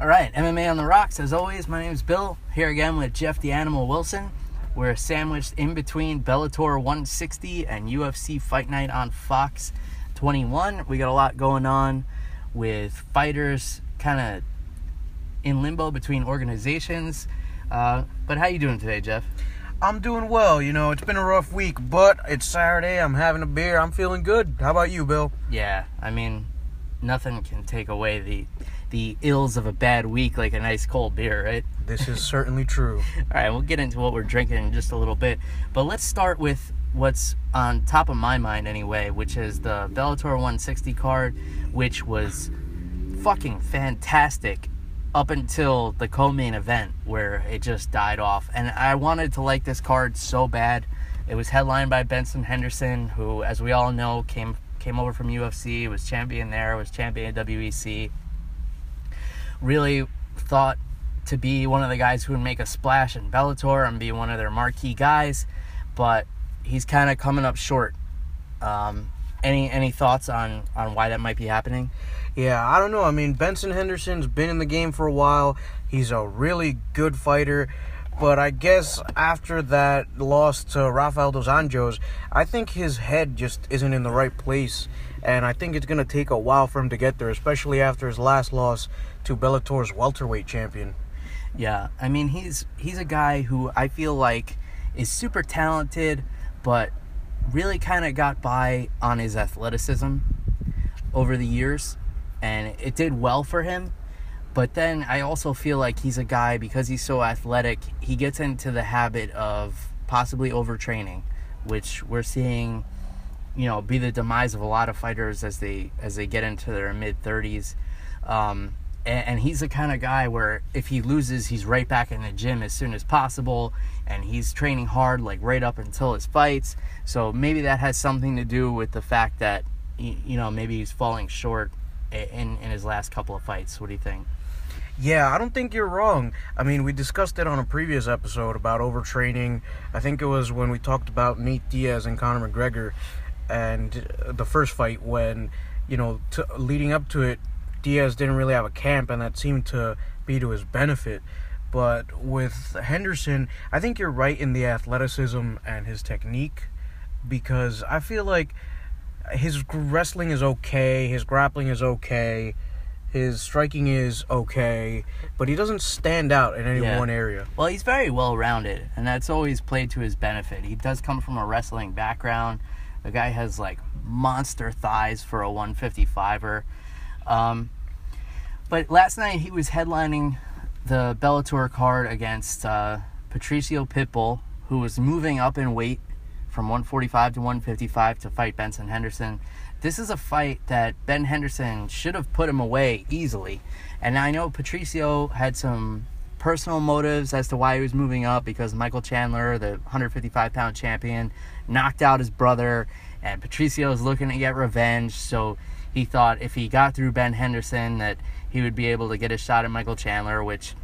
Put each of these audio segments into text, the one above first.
All right, MMA on the rocks. As always, my name is Bill. Here again with Jeff the Animal Wilson. We're sandwiched in between Bellator 160 and UFC Fight Night on Fox 21. We got a lot going on with fighters kind of in limbo between organizations. Uh, but how you doing today, Jeff? I'm doing well. You know, it's been a rough week, but it's Saturday. I'm having a beer. I'm feeling good. How about you, Bill? Yeah, I mean, nothing can take away the the ills of a bad week like a nice cold beer, right? This is certainly true. All right, we'll get into what we're drinking in just a little bit, but let's start with what's on top of my mind anyway, which is the Bellator 160 card, which was fucking fantastic up until the co-main event where it just died off. And I wanted to like this card so bad. It was headlined by Benson Henderson, who, as we all know, came came over from UFC, was champion there, was champion at WEC. Really thought to be one of the guys who would make a splash in Bellator and be one of their marquee guys, but he's kind of coming up short. Um, any any thoughts on on why that might be happening? Yeah, I don't know. I mean, Benson Henderson's been in the game for a while. He's a really good fighter. But I guess after that loss to Rafael dos Anjos, I think his head just isn't in the right place. And I think it's going to take a while for him to get there, especially after his last loss to Bellator's welterweight champion. Yeah, I mean he's he's a guy who I feel like is super talented, but really kind of got by on his athleticism over the years, and it did well for him. But then I also feel like he's a guy because he's so athletic, he gets into the habit of possibly overtraining, which we're seeing, you know, be the demise of a lot of fighters as they as they get into their mid thirties. Um, and, and he's the kind of guy where if he loses, he's right back in the gym as soon as possible, and he's training hard like right up until his fights. So maybe that has something to do with the fact that you know maybe he's falling short in in his last couple of fights. What do you think? Yeah, I don't think you're wrong. I mean, we discussed it on a previous episode about overtraining. I think it was when we talked about Nate Diaz and Conor McGregor and the first fight when, you know, to, leading up to it, Diaz didn't really have a camp and that seemed to be to his benefit. But with Henderson, I think you're right in the athleticism and his technique because I feel like his wrestling is okay, his grappling is okay, his striking is okay, but he doesn't stand out in any Yeah. one area. Well, he's very well rounded, and that's always played to his benefit. He does come from a wrestling background. The guy has like monster thighs for a 155er. Um, but last night he was headlining the Bellator card against uh, Patricio Pitbull, who was moving up in weight from 145 to 155 to fight Benson Henderson. This is a fight that Ben Henderson should have put him away easily. And I know Patricio had some personal motives as to why he was moving up because Michael Chandler, the 155 pound champion, knocked out his brother, and Patricio is looking to get revenge. So he thought if he got through Ben Henderson, that he would be able to get a shot at Michael Chandler, which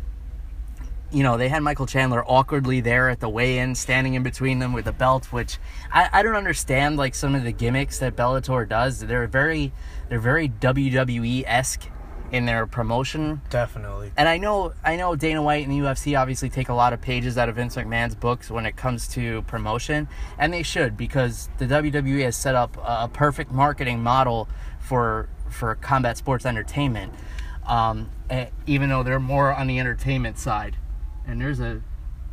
you know, they had Michael Chandler awkwardly there at the weigh-in, standing in between them with a belt, which I, I don't understand. Like some of the gimmicks that Bellator does, they're very, they're very WWE esque in their promotion. Definitely. And I know, I know Dana White and the UFC obviously take a lot of pages out of Vince McMahon's books when it comes to promotion, and they should because the WWE has set up a, a perfect marketing model for for combat sports entertainment. Um, eh, even though they're more on the entertainment side, and there's a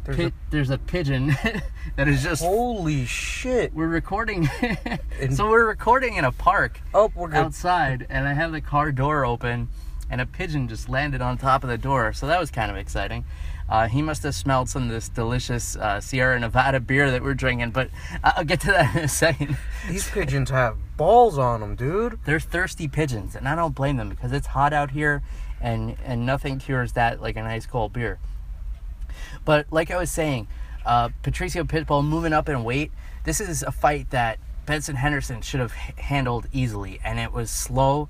There's pi- there's a pigeon that is just. Holy shit. We're recording, so we're recording in a park Oh, we're good. outside and I have the car door open and a pigeon just landed on top of the door. So that was kind of exciting. Uh, he must have smelled some of this delicious uh, Sierra Nevada beer that we're drinking, but I- I'll get to that in a second. These pigeons have balls on them, dude. They're thirsty pigeons, and I don't blame them because it's hot out here, and and nothing cures that like a nice cold beer. But like I was saying, uh, Patricio Pitbull moving up in weight. This is a fight that Benson Henderson should have h- handled easily, and it was slow,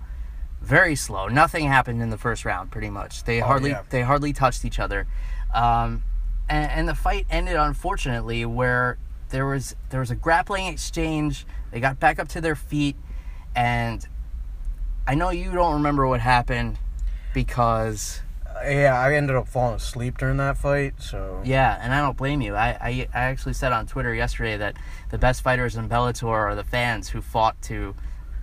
very slow. Nothing happened in the first round, pretty much. They Oh, hardly yeah. they hardly touched each other, um, and, and the fight ended unfortunately where there was there was a grappling exchange. They got back up to their feet, and I know you don't remember what happened because Yeah, I ended up falling asleep during that fight. So Yeah, and I don't blame you. I, I, I actually said on Twitter yesterday that the best fighters in Bellator are the fans who fought to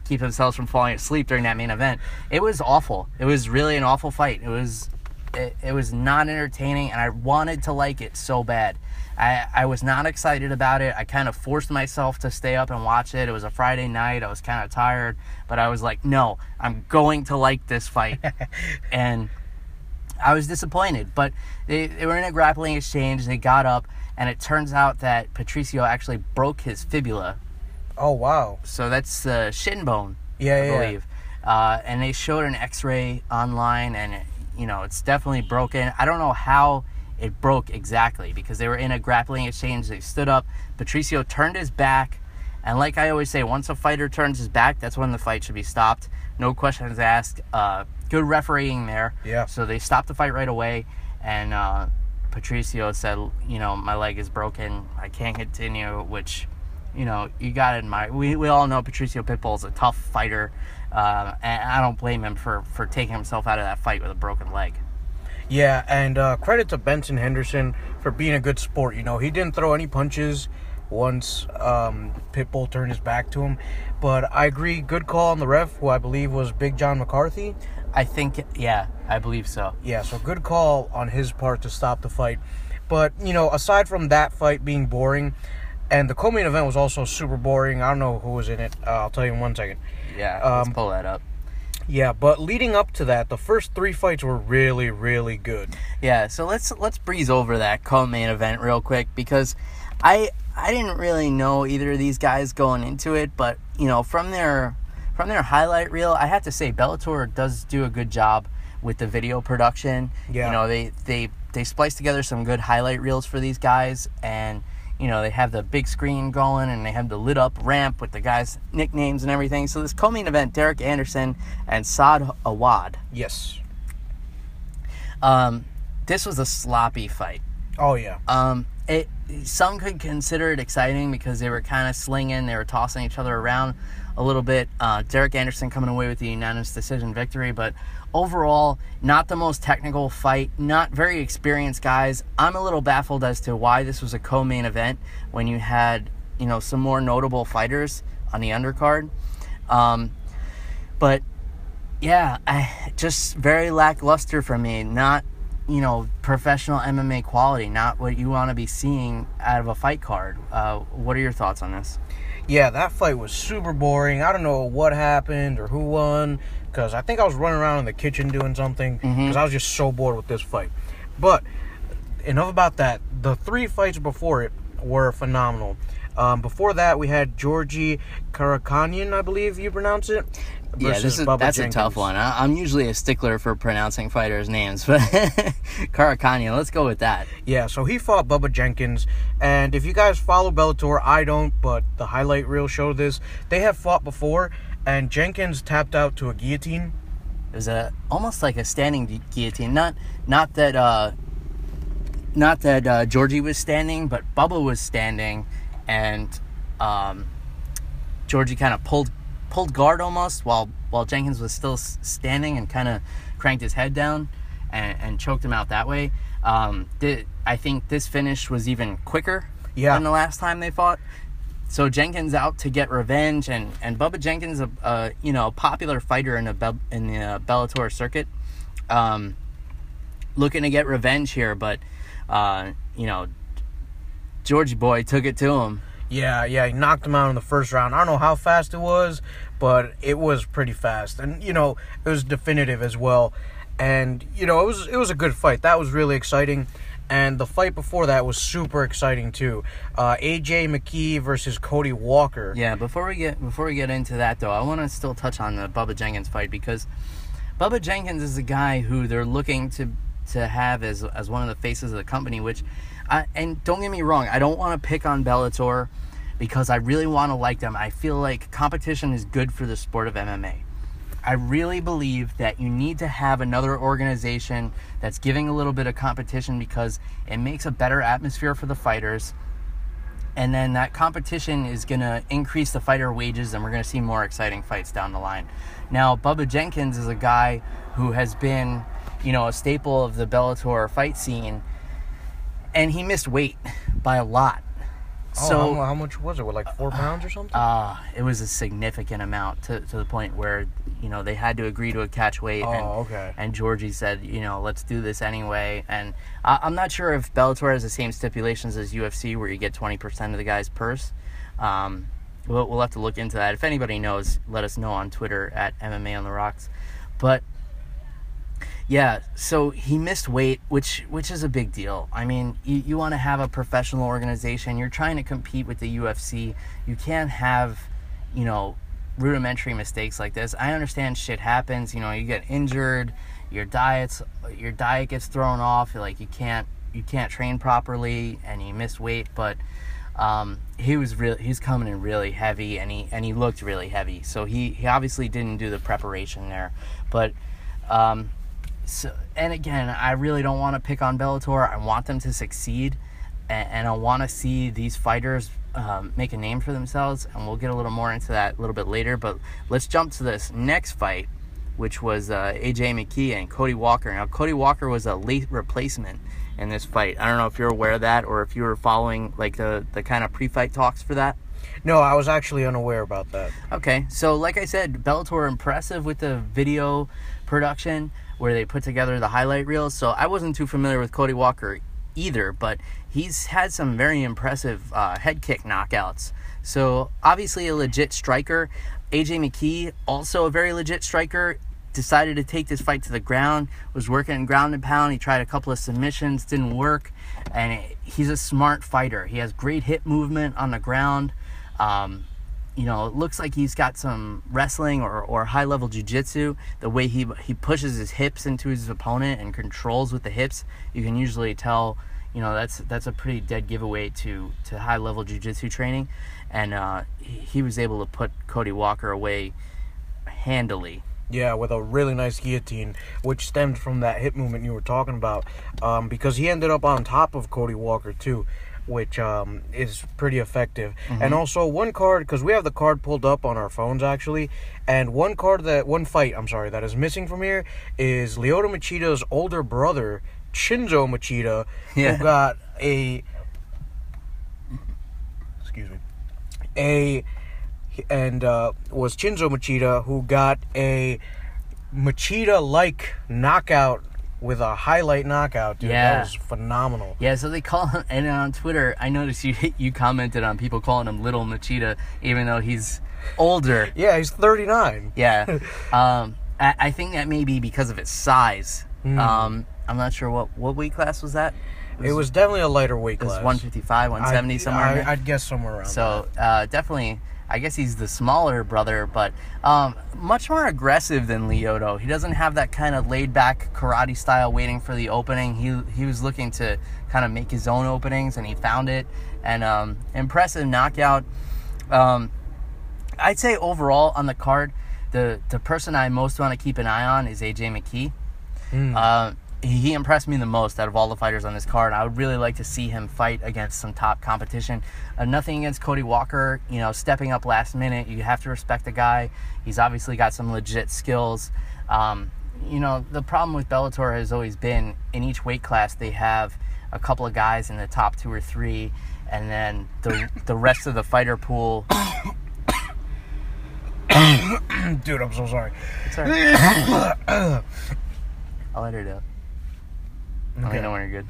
keep themselves from falling asleep during that main event. It was awful. It was really an awful fight. It was it, it was not entertaining, and I wanted to like it so bad. I, I was not excited about it. I kind of forced myself to stay up and watch it. It was a Friday night. I was kind of tired, but I was like, no, I'm going to like this fight. and I was disappointed, but they, they were in a grappling exchange. They got up, and it turns out that Patricio actually broke his fibula. Oh wow. So that's the shin bone, Yeah, I yeah. believe. Uh, and they showed an X-ray online, and it, you know it's definitely broken. I don't know how it broke exactly because they were in a grappling exchange. They stood up. Patricio turned his back, and like I always say, once a fighter turns his back, that's when the fight should be stopped. No questions asked. Uh, good refereeing there. Yeah. So they stopped the fight right away, and uh, Patricio said, you know, my leg is broken. I can't continue. Which, you know, you got to admire. We, we all know Patricio Pitbull is a tough fighter, uh, and I don't blame him for for taking himself out of that fight with a broken leg. Yeah, and uh, credit to Benson Henderson for being a good sport. You know, he didn't throw any punches once um, Pitbull turned his back to him. But I agree, good call on the ref, who I believe was Big John McCarthy. I think, yeah, I believe so. Yeah, so good call on his part to stop the fight. But, you know, aside from that fight being boring, and the co main event was also super boring. I don't know who was in it. Uh, I'll tell you in one second. Yeah, Um, let's pull that up. Yeah, but leading up to that, the first three fights were really, really good. Yeah, so let's let's breeze over that co-main event real quick because I I didn't really know either of these guys going into it, but you know from their from their highlight reel, I have to say Bellator does do a good job with the video production. Yeah. You know they they they splice together some good highlight reels for these guys, and you know they have the big screen going and they have the lit up ramp with the guys' nicknames and everything. So this co-main event, Derek Anderson and Saad Awad. Yes. Um, this was a sloppy fight. Oh, yeah. Um, it some could consider it exciting because they were kind of slinging, they were tossing each other around a little bit. Uh, Derek Anderson coming away with the unanimous decision victory, but overall, not the most technical fight. Not very experienced guys. I'm a little baffled as to why this was a co-main event when you had you know some more notable fighters on the undercard. Um, but yeah, I, just very lackluster for me. Not, you know, professional MMA quality. Not what you want to be seeing out of a fight card. Uh, what are your thoughts on this? Yeah, that fight was super boring. I don't know what happened or who won because I think I was running around in the kitchen doing something because I was just so bored with this fight. But enough about that. The three fights before it were phenomenal. Um, before that, we had Georgie Karakanian, I believe you pronounce it. Yeah, this is Bubba that's a tough one. I, I'm usually a stickler for pronouncing fighters' names, but Karakanya, let's go with that. Yeah, so he fought Bubba Jenkins, and if you guys follow Bellator, I don't, but the highlight reel showed this. They have fought before, and Jenkins tapped out to a guillotine. It was a almost like a standing guillotine. Not not that uh, not that uh, Georgie was standing, but Bubba was standing, and um, Georgie kind of pulled pulled guard almost while while Jenkins was still standing and kind of cranked his head down and, and choked him out that way. Um, I think this finish was even quicker Yeah. than the last time they fought. So Jenkins out to get revenge, and and Bubba Jenkins, a, a you know popular fighter in the Bel- in the uh, Bellator circuit, um, looking to get revenge here, but uh, you know Georgie boy took it to him. Yeah, yeah, he knocked him out in the first round. I don't know how fast it was, but it was pretty fast, and you know it was definitive as well. And you know it was it was a good fight. That was really exciting. And the fight before that was super exciting too. Uh, AJ McKee versus Cody Walker. Yeah, before we get before we get into that though, I want to still touch on the Bubba Jenkins fight because Bubba Jenkins is a guy who they're looking to to have as as one of the faces of the company. Which, I, and don't get me wrong, I don't want to pick on Bellator because I really want to like them. I feel like competition is good for the sport of MMA. I really believe that you need to have another organization that's giving a little bit of competition because it makes a better atmosphere for the fighters and then that competition is going to increase the fighter wages and we're going to see more exciting fights down the line now bubba jenkins is a guy who has been you know, a staple of the Bellator fight scene, and he missed weight by a lot. Oh, So how, how much was it? What, like four pounds or something? uh, it was a significant amount to, to the point where you know they had to agree to a catch weight. Oh, and, okay. And Georgie said, you know, let's do this anyway. And I, I'm not sure if Bellator has the same stipulations as UFC, where you get 20% of the guy's purse. Um, we'll, we'll have to look into that. If anybody knows, let us know on Twitter at MMA on the Rocks. But yeah, so he missed weight, which which is a big deal. I mean, you, you want to have a professional organization. You're trying to compete with the UFC. You can't have, you know, rudimentary mistakes like this. I understand shit happens. You know, you get injured, your diets, your diet gets thrown off. Like you can't you can't train properly, and you miss weight. But um, he was really he's coming in really heavy, and he and he looked really heavy. So he he obviously didn't do the preparation there, but. Um, so, and again, I really don't want to pick on Bellator. I want them to succeed, and, and I want to see these fighters um, make a name for themselves. And we'll get a little more into that a little bit later. But let's jump to this next fight, which was uh, AJ McKee and Cody Walker. Now, Cody Walker was a late replacement in this fight. I don't know if you're aware of that or if you were following like the the kind of pre-fight talks for that. No, I was actually unaware about that. Okay, so like I said, Bellator impressive with the video production where they put together the highlight reels. So I wasn't too familiar with Cody Walker either, but he's had some very impressive uh, head kick knockouts. So obviously a legit striker. AJ McKee, also a very legit striker, decided to take this fight to the ground. Was working in ground and pound. He tried a couple of submissions, didn't work, and he's a smart fighter. He has great hip movement on the ground. Um, you know, it looks like he's got some wrestling or, or high level jiu-jitsu. The way he he pushes his hips into his opponent and controls with the hips, you can usually tell, you know, that's that's a pretty dead giveaway to to high level jiu-jitsu training. And uh, he, he was able to put Cody Walker away handily. Yeah, with a really nice guillotine, which stemmed from that hip movement you were talking about. Um, because he ended up on top of Cody Walker too, which um, is pretty effective. And also one card, because we have the card pulled up on our phones actually, and one card that one fight, I'm sorry, that is missing from here is Lyoto Machida's older brother, Shinzo Machida, Yeah. who got a excuse me a and uh, was Shinzo Machida who got a Machida like knockout with a highlight knockout, dude. Yeah. That was phenomenal. Yeah, so they call him, and on Twitter, I noticed you you commented on people calling him Little Machida, even though he's older. Yeah, he's 39. Yeah, um, I, I think that may be because of his size. Hmm. Um, I'm not sure what what weight class was that. It was definitely a lighter weight It was class. 155, 170 I'd- somewhere. I, I'd guess somewhere around. So uh, definitely, I guess he's the smaller brother, but um, much more aggressive than Lyoto. He doesn't have that kind of laid back karate style waiting for the opening. He he was looking to kind of make his own openings, and he found it. And um, impressive knockout. Um, I'd say overall on the card, the the person I most want to keep an eye on is AJ McKee. Hmm. Uh, he impressed me the most out of all the fighters on this card. I would really like to see him fight against some top competition. Uh, nothing against Cody Walker, you know, stepping up last minute. You have to respect the guy. He's obviously got some legit skills. Um, you know, the problem with Bellator has always been in each weight class they have a couple of guys in the top two or three, and then the the rest of the fighter pool. Dude, I'm so sorry. It's all right. I'll let her do it. Let me Okay. know when you're good.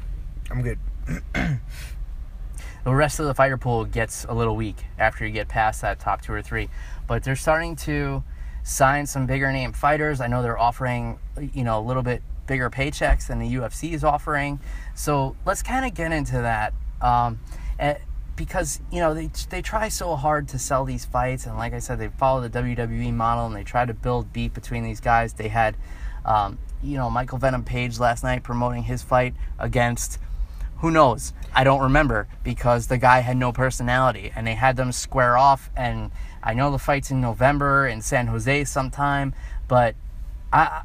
I'm good. the rest of the fighter pool gets a little weak after you get past that top two or three. But they're starting to sign some bigger name fighters. I know they're offering, you know, a little bit bigger paychecks than the UFC is offering. So let's kind of get into that. Um, eh, because you know they they try so hard to sell these fights, and like I said, they follow the WWE model and they try to build beef between these guys. They had, um, you know, Michael Venom Page last night promoting his fight against who knows? I don't remember because the guy had no personality and they had them square off. And I know the fight's in November in San Jose sometime, but I.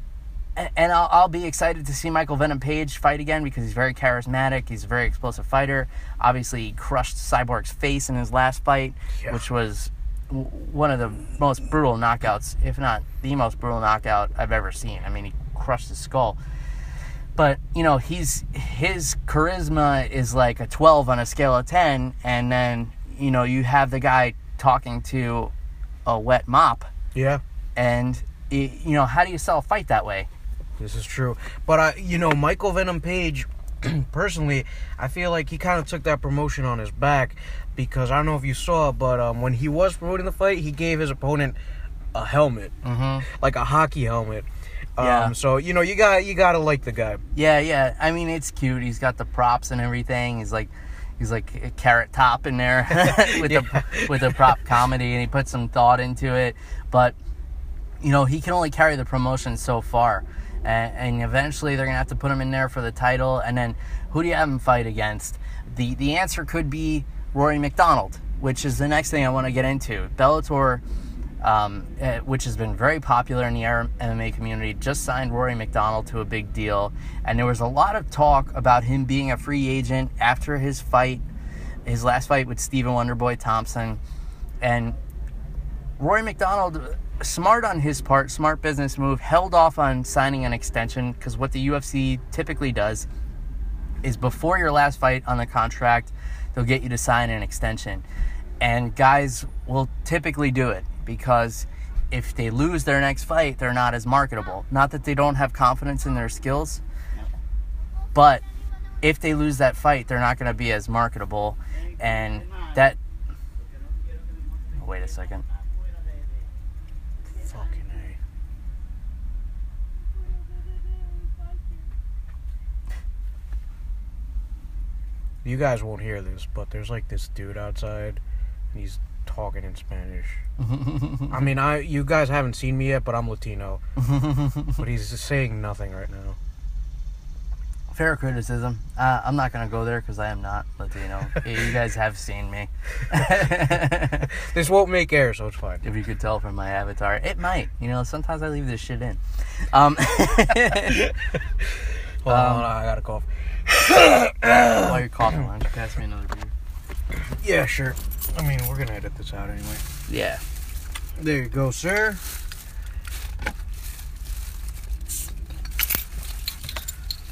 And I'll, I'll be excited to see Michael Venom Page fight again because he's very charismatic. He's a very explosive fighter. Obviously, he crushed Cyborg's face in his last fight, Yeah. which was w- one of the most brutal knockouts, if not the most brutal knockout I've ever seen. I mean, he crushed his skull. but you know he's his charisma is like a 12 on a scale of 10 and then you know you have the guy talking to a wet mop Yeah. and y- you know how do you sell a fight that way This is true. But I, you know, Michael Venom Page, personally, I feel like he kind of took that promotion on his back because I don't know if you saw, but um, when he was promoting the fight, he gave his opponent a helmet, mm-hmm. like a hockey helmet. Um, Yeah. So you know, you got you gotta like the guy. yeah yeah. I mean it's cute. He's got the props and everything. He's like he's like a carrot top in there with the with the prop comedy and he put some thought into it. But you know he can only carry the promotion so far. And, and eventually they're gonna have to put him in there for the title. And then who do you have him fight against? The the answer could be rory macdonald which is the next thing i want to get into. Bellator um, eh, which has been very popular in the MMA community, just signed Rory MacDonald to a big deal. And there was a lot of talk about him being a free agent after his fight, his last fight with Stephen Wonderboy Thompson. And Rory MacDonald, smart on his part, smart business move, held off on signing an extension because what the UFC typically does is before your last fight on the contract, they'll get you to sign an extension. And guys will typically do it because if they lose their next fight, they're not as marketable. Not that they don't have confidence in their skills, but if they lose that fight, they're not going to be as marketable. And that. Wait a second. Fucking a. You guys won't hear this, but there's like this dude outside, and he's talking in Spanish. I mean, I you guys haven't seen me yet, but I'm Latino. but he's just saying nothing right now. Fair criticism. Uh, I'm not going to go there because I am not Latino. you guys have seen me. This won't make air, so it's fine. if you could tell from my avatar. It might. You know, sometimes I leave this shit in. Um, Hold on, Um, hold on, I got a cough. while you're coughing, why don't you pass me another beer? Yeah, sure. I mean, we're gonna edit this out anyway. Yeah. There you go, sir.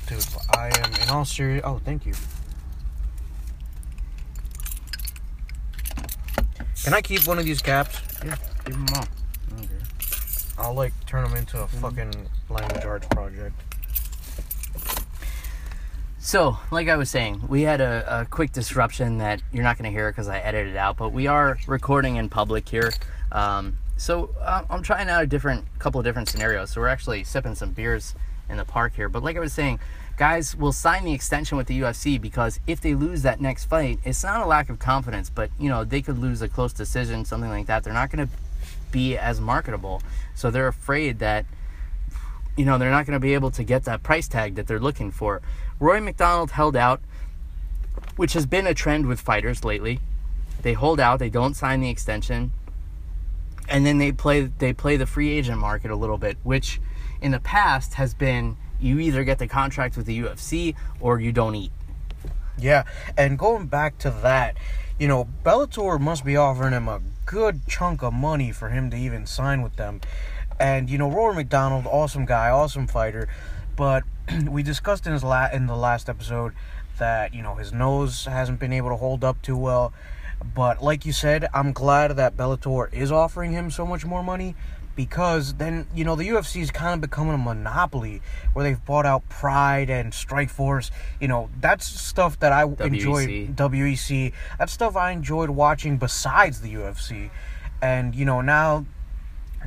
Dude, I am in all serious. Oh, thank you. Can I keep one of these caps? Yeah, give them all. Okay. I'll like turn them into a mm-hmm. fucking language arts project. So, like I was saying, we had a, a quick disruption that you're not going to hear because I edited it out, but we are recording in public here. Um, so uh, I'm trying out a different couple of different scenarios. So we're actually sipping some beers in the park here. But like I was saying, guys will sign the extension with the UFC because if they lose that next fight, it's not a lack of confidence, but you know they could lose a close decision, something like that. They're not going to be as marketable, so they're afraid that you know, they're not going to be able to get that price tag that they're looking for. Roy McDonald held out, which has been a trend with fighters lately. They hold out, they don't sign the extension, and then they play they play the free agent market a little bit, which in the past has been you either get the contract with the UFC or you don't eat. Yeah, and going back to that, you know, Bellator must be offering him a good chunk of money for him to even sign with them. And you know, Rory MacDonald, awesome guy, awesome fighter, but we discussed in his la- in the last episode that you know his nose hasn't been able to hold up too well. But like you said, I'm glad that Bellator is offering him so much more money because then you know the UFC is kind of becoming a monopoly where they've bought out Pride and Strikeforce. You know that's stuff that I enjoy. WEC. WEC. That's stuff I enjoyed watching besides the UFC, and you know now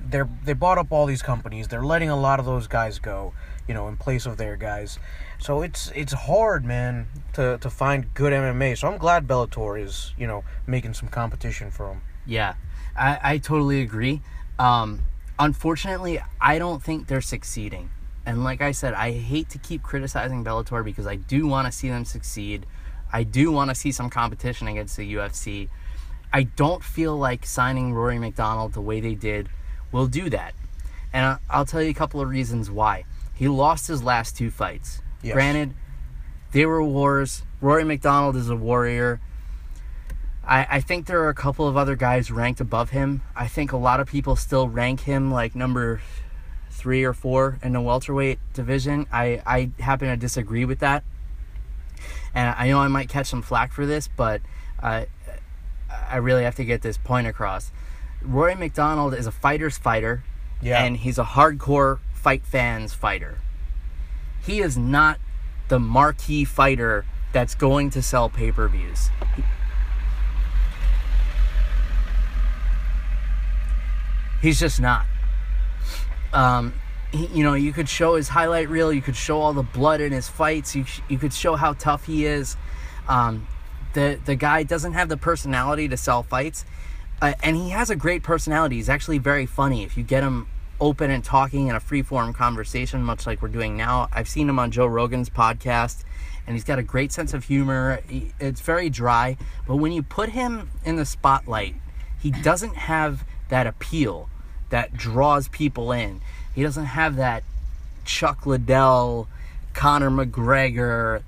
they're they bought up all these companies. They're letting a lot of those guys go. You know, in place of their guys. So it's it's hard, man, to to find good MMA. So I'm glad Bellator is you know making some competition for them. Yeah, I, I totally agree. Um, unfortunately, I don't think they're succeeding. And like I said, I hate to keep criticizing Bellator because I do want to see them succeed. I do want to see some competition against the UFC. I don't feel like signing Rory MacDonald the way they did will do that. And I'll tell you a couple of reasons why. He lost his last two fights. Yes. Granted, they were wars. Rory MacDonald is a warrior. I, I think there are a couple of other guys ranked above him. I think a lot of people still rank him like number three or four in the welterweight division. I, I happen to disagree with that. And I know I might catch some flack for this, but uh, I really have to get this point across. Rory MacDonald is a fighter's fighter, Yeah. and he's a hardcore fight fans fighter. He is not the marquee fighter that's going to sell pay per views. He's just not. Um, he, you know, you could show his highlight reel. You could show all the blood in his fights. You you could show how tough he is. Um, the the guy doesn't have the personality to sell fights, uh, and he has a great personality. He's actually very funny if you get him open and talking in a free form conversation, much like we're doing now. I've seen him on Joe Rogan's podcast, and he's got a great sense of humor. It's very dry, but when you put him in the spotlight, he doesn't have that appeal that draws people in. He doesn't have that Chuck Liddell, Conor McGregor,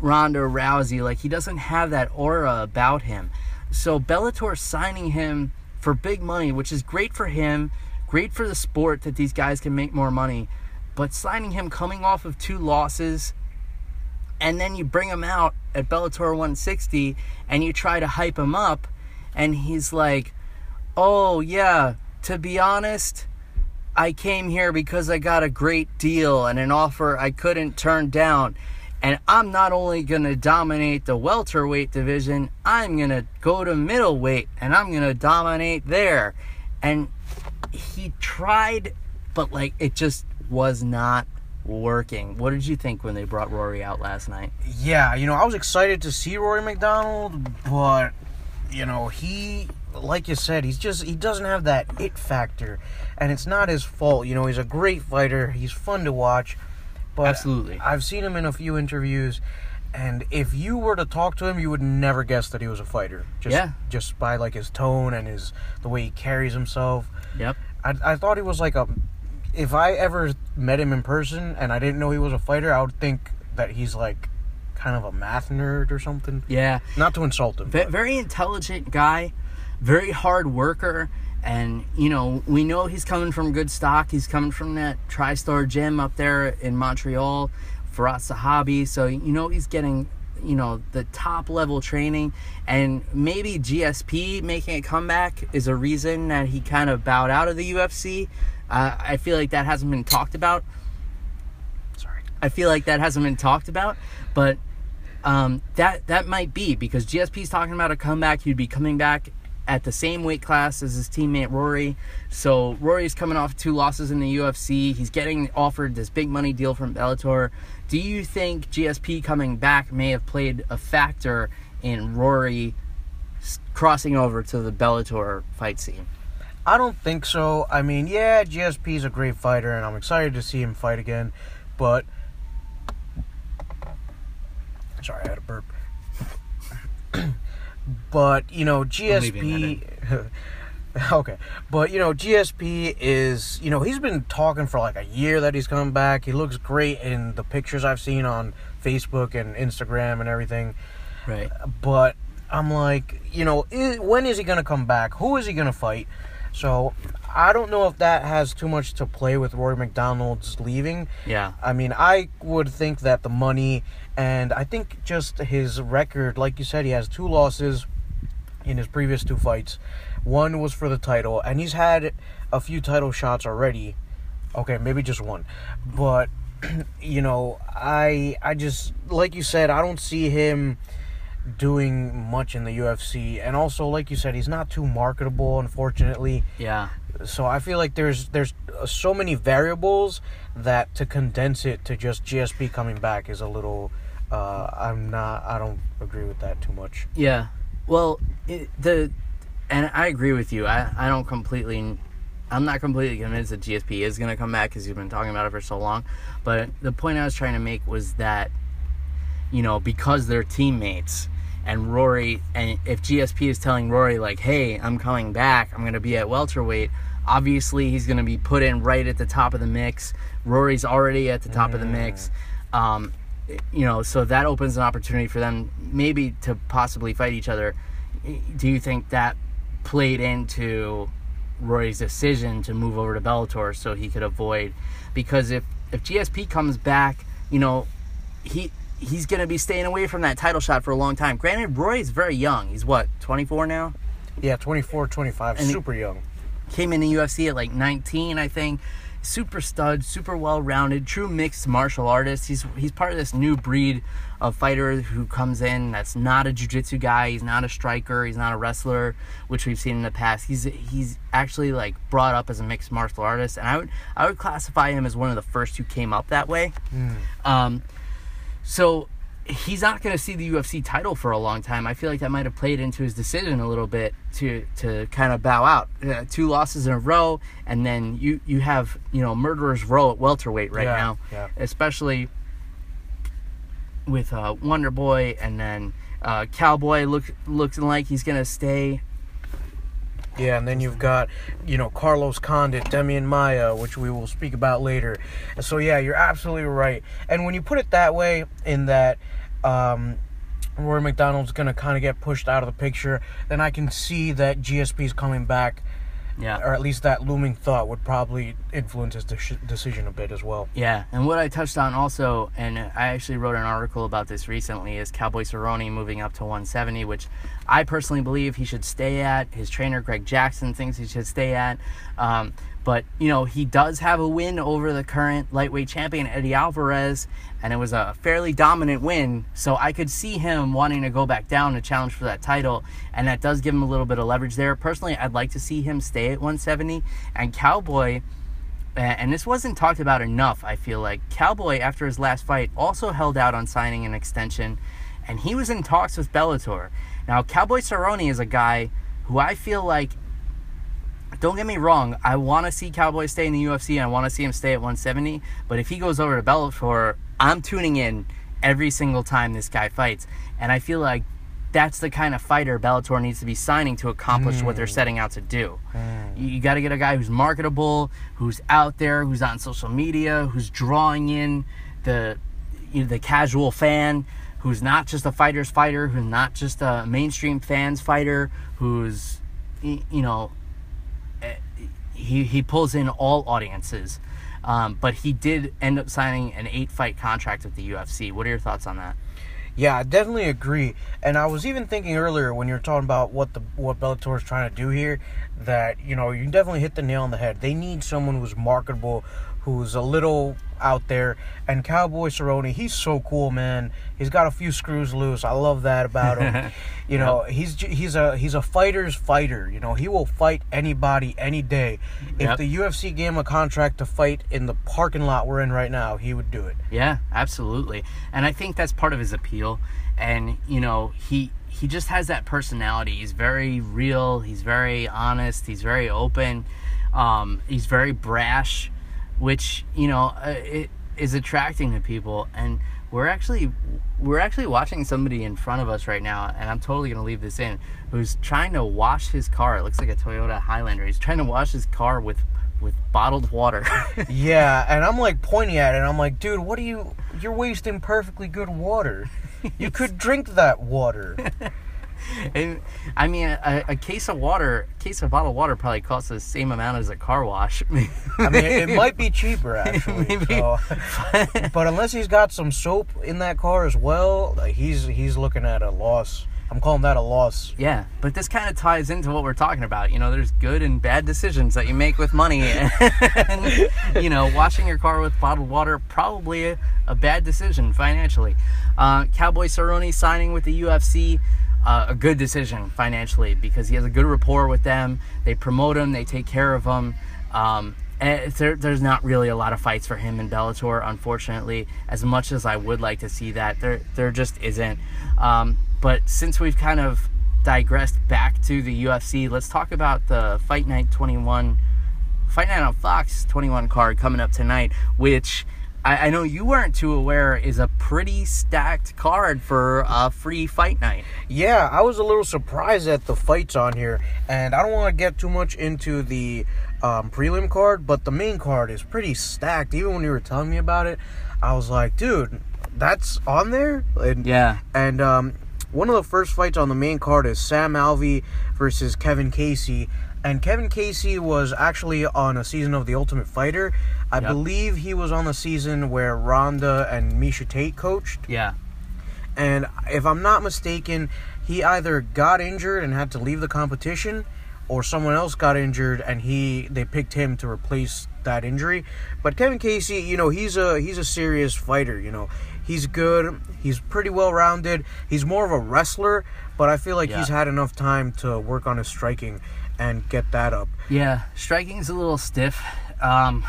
Ronda Rousey. Like he doesn't have that aura about him. So Bellator signing him for big money, which is great for him, great for the sport that these guys can make more money. But signing him coming off of two losses, and then you bring him out at Bellator 160 and you try to hype him up, and he's like, "Oh yeah, to be honest." I came here because I got a great deal and an offer I couldn't turn down. And I'm not only going to dominate the welterweight division, I'm going to go to middleweight and I'm going to dominate there. And he tried, but like it just was not working. What did you think when they brought Rory out last night? Yeah, you know, I was excited to see Rory MacDonald, but you know, he like you said, he's just he doesn't have that it factor. And it's not his fault. You know, he's a great fighter. He's fun to watch. But Absolutely. I've seen him in a few interviews and if you were to talk to him, you would never guess that he was a fighter. Just Yeah. just by like his tone and his the way he carries himself. Yep. I, I thought he was like a. If I ever met him in person and I didn't know he was a fighter, I would think that he's like kind of a math nerd or something. Yeah. Not to insult him. But- very intelligent guy, very hard worker, and you know we know he's coming from good stock. He's coming from that TriStar gym up there in Montreal, Firas Zahabi. So you know he's getting you know the top level training, and maybe GSP making a comeback is a reason that he kind of bowed out of the UFC. Uh, I feel like that hasn't been talked about. Sorry. I feel like that hasn't been talked about, but um, that that might be because GSP's talking about a comeback. He'd be coming back at the same weight class as his teammate Rory. So Rory's coming off two losses in the UFC. He's getting offered this big money deal from Bellator. Do you think GSP coming back may have played a factor in Rory crossing over to the Bellator fight scene? I don't think so. I mean, yeah, GSP is a great fighter, and I'm excited to see him fight again. But sorry, I had a burp. but you know, GSP. okay, but you know, GSP is you know he's been talking for like a year that he's coming back. He looks great in the pictures I've seen on Facebook and Instagram and everything Right. but I'm like, you know, i when is he going to come back? Who is he going to fight? So I don't know if that has too much to play with Rory MacDonald's leaving. Yeah. I mean, I would think that the money and I think just his record, like you said, he has two losses in his previous two fights. One was for the title, and he's had a few title shots already. Okay, maybe just one, but you know, I I just like you said, I don't see him doing much in the UFC, and also like you said, he's not too marketable, unfortunately. Yeah. So I feel like there's there's so many variables that to condense it to just GSP coming back is a little. Uh, I'm not. I don't agree with that too much. Yeah. Well, it, the and I agree with you. I I don't completely. I'm not completely convinced that GSP is going to come back because you've been talking about it for so long. But the point I was trying to make was that, you know, because they're teammates, and Rory, and if GSP is telling Rory like, "Hey, I'm coming back. I'm going to be at welterweight." Obviously, he's going to be put in right at the top of the mix. Rory's already at the top of the mix. Um, you know, so that opens an opportunity for them maybe to possibly fight each other. Do you think that played into Roy's decision to move over to Bellator so he could avoid because if if GSP comes back, you know, he he's going to be staying away from that title shot for a long time. Granted, Roy is very young. He's what, 24 now? Yeah, 24, 25, And super young. Came in the UFC at like 19, I think. Super stud, super well-rounded, true mixed martial artist. He's he's part of this new breed of fighter who comes in that's not a jiu-jitsu guy, he's not a striker, he's not a wrestler, which we've seen in the past. He's he's actually like brought up as a mixed martial artist and I would I would classify him as one of the first who came up that way. Um, so he's not going to see the UFC title for a long time. I feel like that might have played into his decision a little bit to to kind of bow out. Uh, two losses in a row, and then you you have you know murderers row at welterweight right Yeah, now, yeah. especially with uh, Wonder Boy, and then uh, Cowboy look looking like he's going to stay. Yeah, and then you've got, you know, Carlos Condit, Demian Maia, which we will speak about later. So yeah, you're absolutely right. And when you put it that way, in that um, Rory MacDonald's gonna kind of get pushed out of the picture, then I can see that GSP is coming back, Yeah. or at least that looming thought would probably influence his de- decision a bit as well. Yeah, and what I touched on also, and I actually wrote an article about this recently, is Cowboy Cerrone moving up to 170, which I personally believe he should stay at. His trainer Greg Jackson thinks he should stay at. Um, but you know he does have a win over the current lightweight champion Eddie Alvarez, and it was a fairly dominant win. So I could see him wanting to go back down to challenge for that title, and that does give him a little bit of leverage there. Personally, I'd like to see him stay at 170, and Cowboy and this wasn't talked about enough, I feel like. Cowboy, after his last fight, also held out on signing an extension, and he was in talks with Bellator. Now, Cowboy Cerrone is a guy who I feel like, don't get me wrong, I want to see Cowboy stay in the UFC and I want to see him stay at 170, but if he goes over to Bellator, I'm tuning in every single time this guy fights. And I feel like that's the kind of fighter Bellator needs to be signing to accomplish what they're setting out to do. You, you got to get a guy who's marketable, who's out there, who's on social media, who's drawing in the you know, the casual fan, who's not just a fighter's fighter, who's not just a mainstream fans fighter, who's you know eh, he he pulls in all audiences. Um, but he did end up signing an eight fight contract with the UFC. What are your thoughts on that? Yeah, I definitely agree. And I was even thinking earlier when you were talking about what the what Bellator is trying to do here, that you know you definitely hit the nail on the head. They need someone who's marketable, who's a little out there. And Cowboy Cerrone, he's so cool, man. He's got a few screws loose. I love that about him. you know, he's he's a he's a fighter's fighter. You know, he will fight anybody any day. If Yep. the UFC gave him a contract to fight in the parking lot we're in right now, he would do it. Yeah, absolutely. And I think that's part of his appeal. And you know, he he just has that personality. He's very real. He's very honest. He's very open. Um, he's very brash, which you know uh, it is attracting to people. And we're actually we're actually watching somebody in front of us right now, and I'm totally gonna leave this in. Who's trying to wash his car? It looks like a Toyota Highlander. He's trying to wash his car with with bottled water. Yeah, and I'm like pointing at it, and I'm like, dude, what are you? You're wasting perfectly good water. You could drink that water. And, I mean, a, a case of water, a case of bottled water probably costs the same amount as a car wash. I mean, it might be cheaper actually. So. But unless he's got some soap in that car as well, he's he's looking at a loss. I'm calling that a loss. yeah, but this kind of ties into what we're talking about. You know, there's good and bad decisions that you make with money, and you know, washing your car with bottled water probably a, a bad decision financially. Uh, Cowboy Cerrone signing with the UFC. A good decision financially because he has a good rapport with them. They promote him, they take care of him. Um, and there, there's not really a lot of fights for him in Bellator, unfortunately. As much as I would like to see that, there there just isn't. Um, but since we've kind of digressed back to the UFC, let's talk about the Fight Night 21, Fight Night on Fox 21 card coming up tonight, which. I, I know you weren't too aware is a pretty stacked card for a free fight night. Yeah, I was a little surprised at the fights on here, and I don't want to get too much into the um, prelim card, but the main card is pretty stacked. Even when you were telling me about it, I was like, dude, that's on there. And, Yeah. And um, one of the first fights on the main card is Sam Alvey versus Kevin Casey. And Kevin Casey was actually on a season of The Ultimate Fighter. I Yep. believe he was on the season where Ronda and Miesha Tate coached. Yeah. And if I'm not mistaken, he either got injured and had to leave the competition, or someone else got injured and he they picked him to replace that injury. But Kevin Casey, you know, he's a he's a serious fighter. You know, he's good. He's pretty well rounded. He's more of a wrestler, but I feel like Yeah. he's had enough time to work on his striking and get that up. Yeah, striking's a little stiff. Um,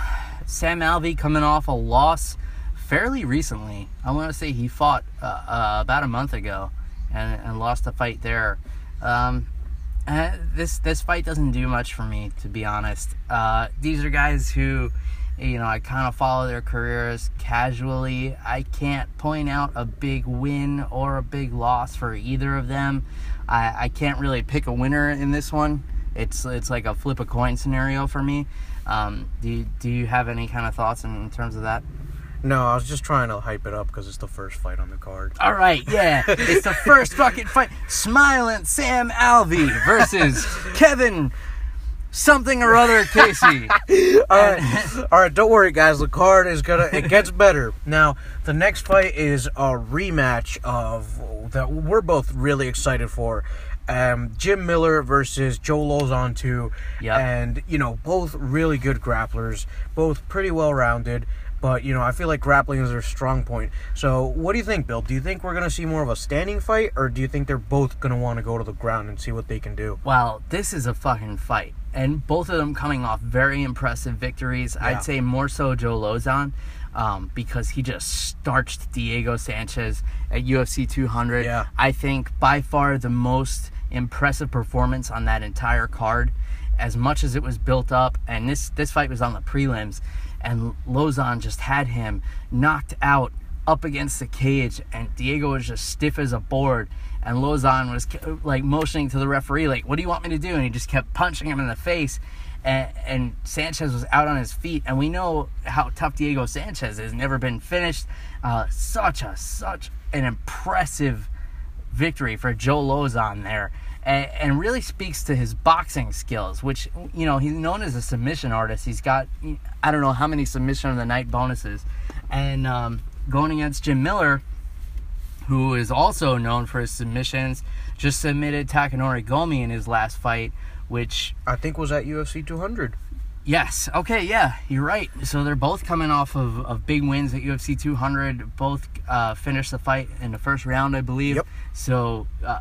Sam Alvey coming off a loss fairly recently. I want to say he fought uh, uh, about a month ago and, and lost a fight there. Um, uh, this this fight doesn't do much for me, to be honest. Uh, these are guys who, you know, I kind of follow their careers casually. I can't point out a big win or a big loss for either of them. I, I can't really pick a winner in this one. It's it's like a flip a coin scenario for me. Um, do you, do you have any kind of thoughts in, in terms of that? No, I was just trying to hype it up because it's the first fight on the card. All right, yeah, it's the first fucking fight. Smiling Sam Alvey versus Kevin something or other Casey. all right, all right. Don't worry, guys. The card is gonna. It gets better. Now, the next fight is a rematch of that we're both really excited for. Um, Jim Miller versus Joe Lauzon two, Yep. and you know both really good grapplers, both pretty well rounded. But you know, I feel like grappling is their strong point. So, what do you think, Bill? Do you think we're gonna see more of a standing fight, or do you think they're both gonna want to go to the ground and see what they can do? Well, this is a fucking fight. And both of them coming off very impressive victories. Yeah. I'd say more so Joe Lauzon um, because he just starched Diego Sanchez at UFC 200. Yeah. I think by far the most impressive performance on that entire card. As much as it was built up, and this, this fight was on the prelims, and Lauzon just had him knocked out up against the cage, and Diego was just stiff as a board. And Lauzon was like motioning to the referee, like, "What do you want me to do?" And he just kept punching him in the face. And, and Sanchez was out on his feet, and we know how tough Diego Sanchez has Never been finished. Uh, such a such an impressive victory for Joe Lauzon there, and, and really speaks to his boxing skills. Which you know he's known as a submission artist. He's got I don't know how many submission of the night bonuses, and um, going against Jim Miller, who is also known for his submissions, just submitted Takanori Gomi in his last fight, which I think was at UFC 200. Yes. Okay. Yeah, you're right. So they're both coming off of, of big wins at UFC 200. Both uh, finished the fight in the first round, I believe. Yep. So uh,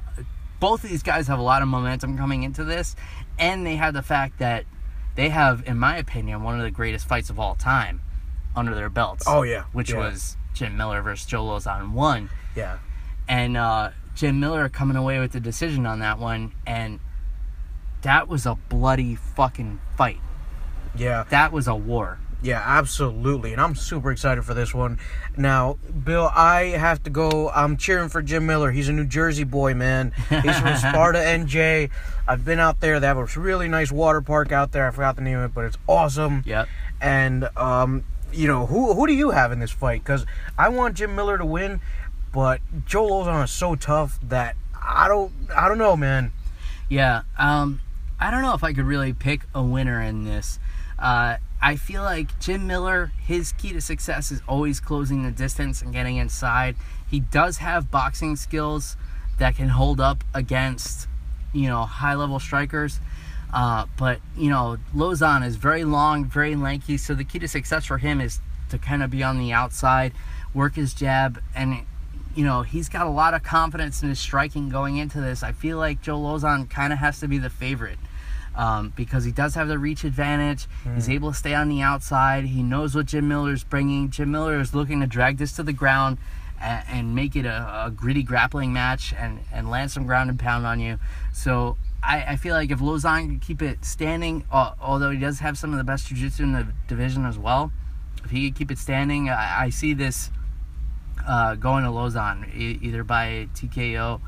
both of these guys have a lot of momentum coming into this, and they have the fact that they have, in my opinion, one of the greatest fights of all time under their belts. Oh, yeah. Which Yeah. was Jim Miller versus Joe Lauzon one, Yeah. and uh, Jim Miller coming away with the decision on that one, and that was a bloody fucking fight. Yeah. That was a war. Yeah, absolutely. And I'm super excited for this one. Now, Bill, I have to go. I'm cheering for Jim Miller. He's a New Jersey boy, man. He's from Sparta, NJ. I've been out there. They have a really nice water park out there. I forgot the name of it, but it's awesome. Yep. And, um, you know, who who do you have in this fight? Because I want Jim Miller to win, but Joe Lauzon is so tough that I don't I don't know, man. Yeah. Um, I don't know if I could really pick a winner in this. Uh, I feel like Jim Miller, his key to success is always closing the distance and getting inside. He does have boxing skills that can hold up against, you know, high level strikers. Uh, but, you know, Lauzon is very long, very lanky. So the key to success for him is to kind of be on the outside, work his jab, and you know, he's got a lot of confidence in his striking going into this. I feel like Joe Lauzon kind of has to be the favorite um, because he does have the reach advantage. He's able to stay on the outside. He knows what Jim Miller's bringing. Jim Miller is looking to drag this to the ground and, and make it a, a gritty grappling match and, and land some ground and pound on you. So I, I feel like if Lauzon can keep it standing, uh, although he does have some of the best jiu-jitsu in the division as well, if he could keep it standing, I, I see this uh, going to Lauzon e- either by TKO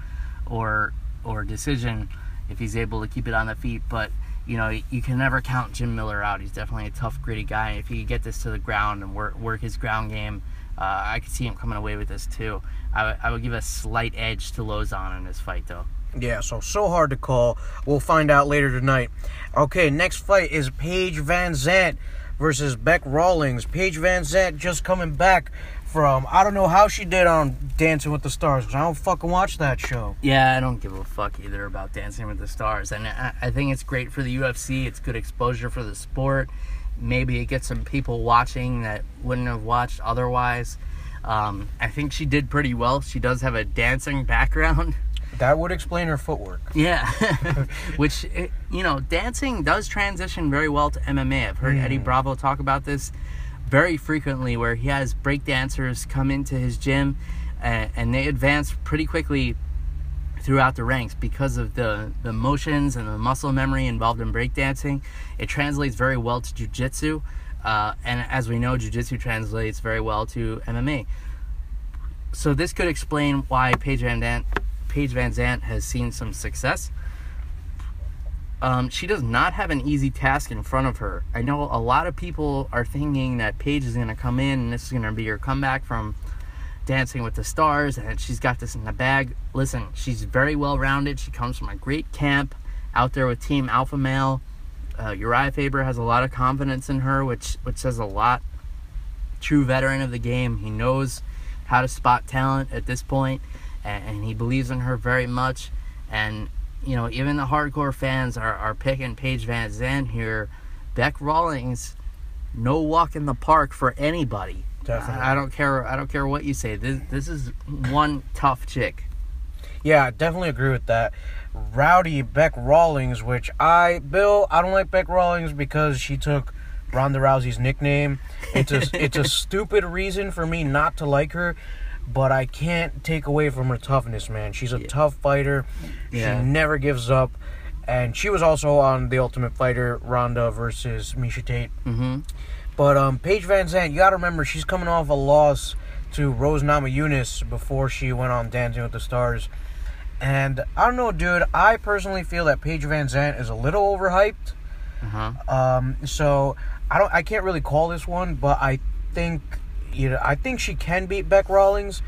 or or decision if he's able to keep it on the feet. But you know you can never count Jim Miller out. He's definitely a tough, gritty guy. If he could get this to the ground and work work his ground game, uh, I could see him coming away with this too. I would- give a slight edge to Lauzon in this fight though. Yeah, so so hard to call. We'll find out later tonight. Okay, next fight is Paige VanZant versus Bec Rawlings. Paige VanZant just coming back from I don't know how she did on Dancing with the Stars because I don't fucking watch that show. Yeah, I don't give a fuck either about Dancing with the Stars, and I, I think it's great for the UFC. It's good exposure for the sport. Maybe it gets some people watching that wouldn't have watched otherwise. Um, I think she did pretty well. She does have a dancing background. That would explain her footwork. Yeah, which you know, dancing does transition very well to MMA. I've heard Eddie Bravo talk about this very frequently, where he has break dancers come into his gym, and, and they advance pretty quickly throughout the ranks because of the the motions and the muscle memory involved in breakdancing. It translates very well to jujitsu, uh, and as we know, jujitsu translates very well to MMA. So this could explain why Paige Van Dant Paige VanZant has seen some success. Um, she does not have an easy task in front of her. I know a lot of people are thinking that Paige is going to come in and this is going to be her comeback from Dancing with the Stars and she's got this in the bag. Listen, she's very well rounded. She comes from a great camp out there with Team Alpha Male. Uh, Urijah Faber has a lot of confidence in her, which which says a lot. True veteran of the game. He knows how to spot talent at this point, and, and he believes in her very much. And you know, even the hardcore fans are, are picking Paige VanZant here. Bec Rawlings, no walk in the park for anybody. Definitely. I, I don't care. I don't care what you say. This this is one tough chick. Yeah, I definitely agree with that. Rowdy Bec Rawlings, which I, Bill, I don't like Bec Rawlings because she took Ronda Rousey's nickname. It's a, it's a stupid reason for me not to like her, but I can't take away from her toughness, man. She's a tough fighter. Yeah. She never gives up. And she was also on The Ultimate Fighter, Ronda versus Miesha Tate. Mm-hmm. But um, Paige VanZant, you got to remember, she's coming off a loss to Rose Namajunas before she went on Dancing with the Stars. And I don't know, dude. I personally feel that Paige VanZant is a little overhyped. Uh-huh. Um, so I don't, I can't really call this one, but I think, you know, I think she can beat Bec Rawlings,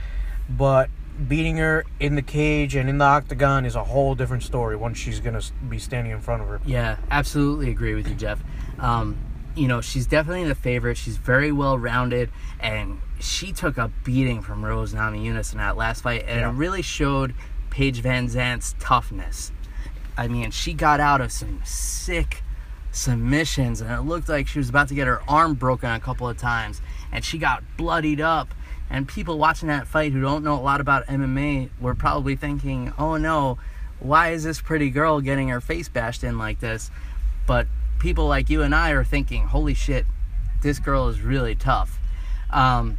but beating her in the cage and in the octagon is a whole different story once she's gonna be standing in front of her. Yeah, absolutely agree with you, Jeff. Um, you know, she's definitely the favorite. She's very well rounded, and she took a beating from Rose Namajunas in that last fight, and Yeah. it really showed Paige VanZant's toughness. I mean, she got out of some sick submissions, and it looked like she was about to get her arm broken a couple of times, and she got bloodied up. And people watching that fight who don't know a lot about MMA were probably thinking, "Oh no, why is this pretty girl getting her face bashed in like this?" But people like you and I are thinking, "Holy shit, this girl is really tough," um,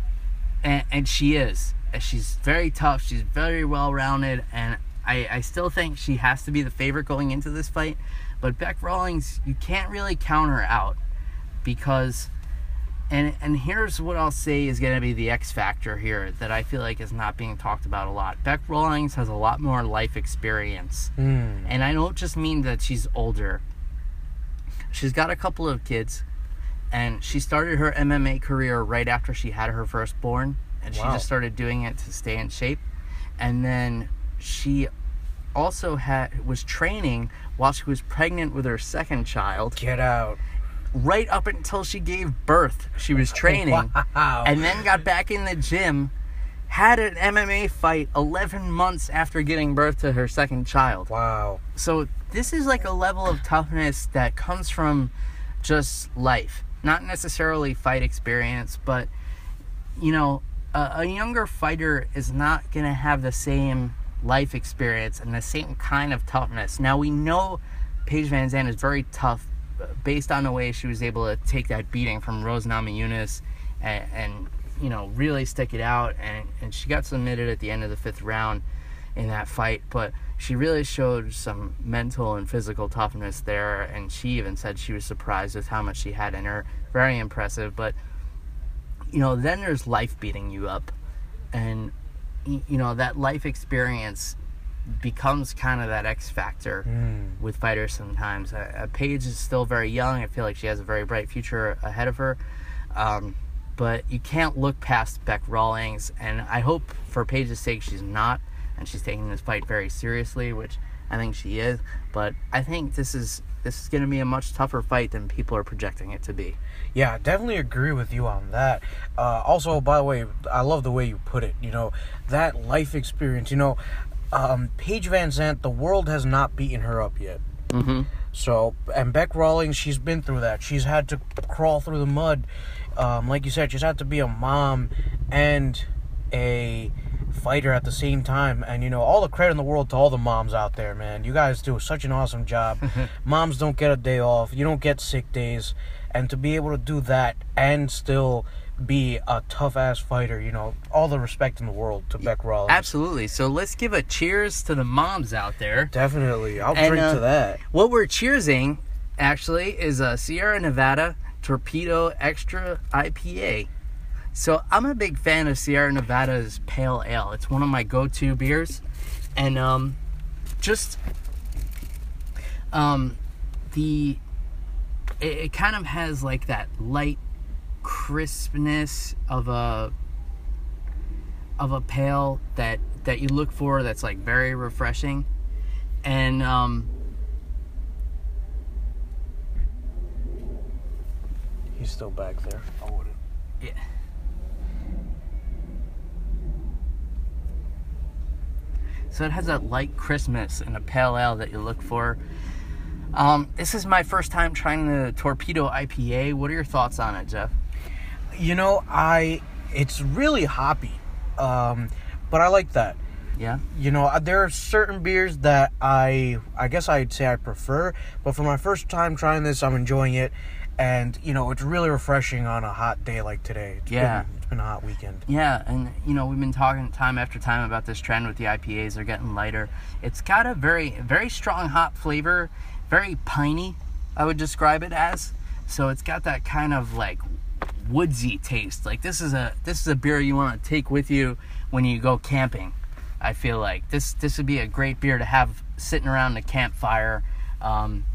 and, and she is. She's very tough. She's very well rounded, and I, I still think she has to be the favorite going into this fight. But Bec Rawlings, you can't really count her out because and and here's what I'll say is going to be the X factor here that I feel like is not being talked about a lot. Bec Rawlings has a lot more life experience, Mm. and I don't just mean that she's older. She's got a couple of kids, and she started her MMA career right after she had her firstborn, and she just started doing it to stay in shape, and then she also had was training while she was pregnant with her second child Get out. Right up until she gave birth. She was training Wow. and then got back in the gym, had an MMA fight 11 months after giving birth to her second child. wow. So, this is like a level of toughness that comes from just life, not necessarily fight experience, but you know, a, a younger fighter is not going to have the same life experience and the same kind of toughness. Now, we know Paige VanZant is very tough based on the way she was able to take that beating from Rose Namajunas and, and you know, really stick it out. And, and she got submitted at the end of the fifth round in that fight, but she really showed some mental and physical toughness there. And she even said she was surprised with how much she had in her. Very impressive, but you know, then there's life beating you up, and you know that life experience becomes kind of that X factor Mm. with fighters sometimes. Uh, uh, Paige is still very young. I feel like she has a very bright future ahead of her. Um, but you can't look past Bec Rawlings, and I hope for Paige's sake she's not, and she's taking this fight very seriously, which I think she is, but I think this is this is going to be a much tougher fight than people are projecting it to be. Yeah, definitely agree with you on that. Uh, also, by the way, I love the way you put it. You know, that life experience. You know, um, Paige VanZant, the world has not beaten her up yet. Mm-hmm. So, and Bec Rawlings, she's been through that. She's had to crawl through the mud. Um, like you said, she's had to be a mom and a fighter at the same time. And, you know, all the credit in the world to all the moms out there, man. You guys do such an awesome job. moms don't get a day off, you don't get sick days. And to be able to do that and still be a tough ass fighter, you know, all the respect in the world to Bec Rawlings. Absolutely. So let's give a cheers to the moms out there. Definitely. I'll And, drink uh, to that. What we're cheersing, actually, is a Sierra Nevada Torpedo Extra IPA. So I'm a big fan of Sierra Nevada's Pale Ale. It's one of my go-to beers, and um, just um, the it, it kind of has like that light crispness of a of a pale that that you look for that's like very refreshing. And um He's still back there. I wouldn't. yeah. So it has that light crispness and a pale ale that you look for. Um this is my first time trying the torpedo ipa what are your thoughts on it jeff You know, I it's really hoppy, um, but I like that. yeah You know, uh, there are certain beers that I I guess I'd say I prefer, but for my first time trying this, I'm enjoying it, and you know, it's really refreshing on a hot day like today. It's Yeah. been, it's been a hot weekend. Yeah, and you know we've been talking time after time about this trend with the IPAs. They're getting lighter. It's got a very, very strong hop flavor, very piney. I would describe it as. So it's got that kind of like woodsy taste. Like this is a this is a beer you want to take with you when you go camping. I feel like this this would be a great beer to have sitting around the campfire, um,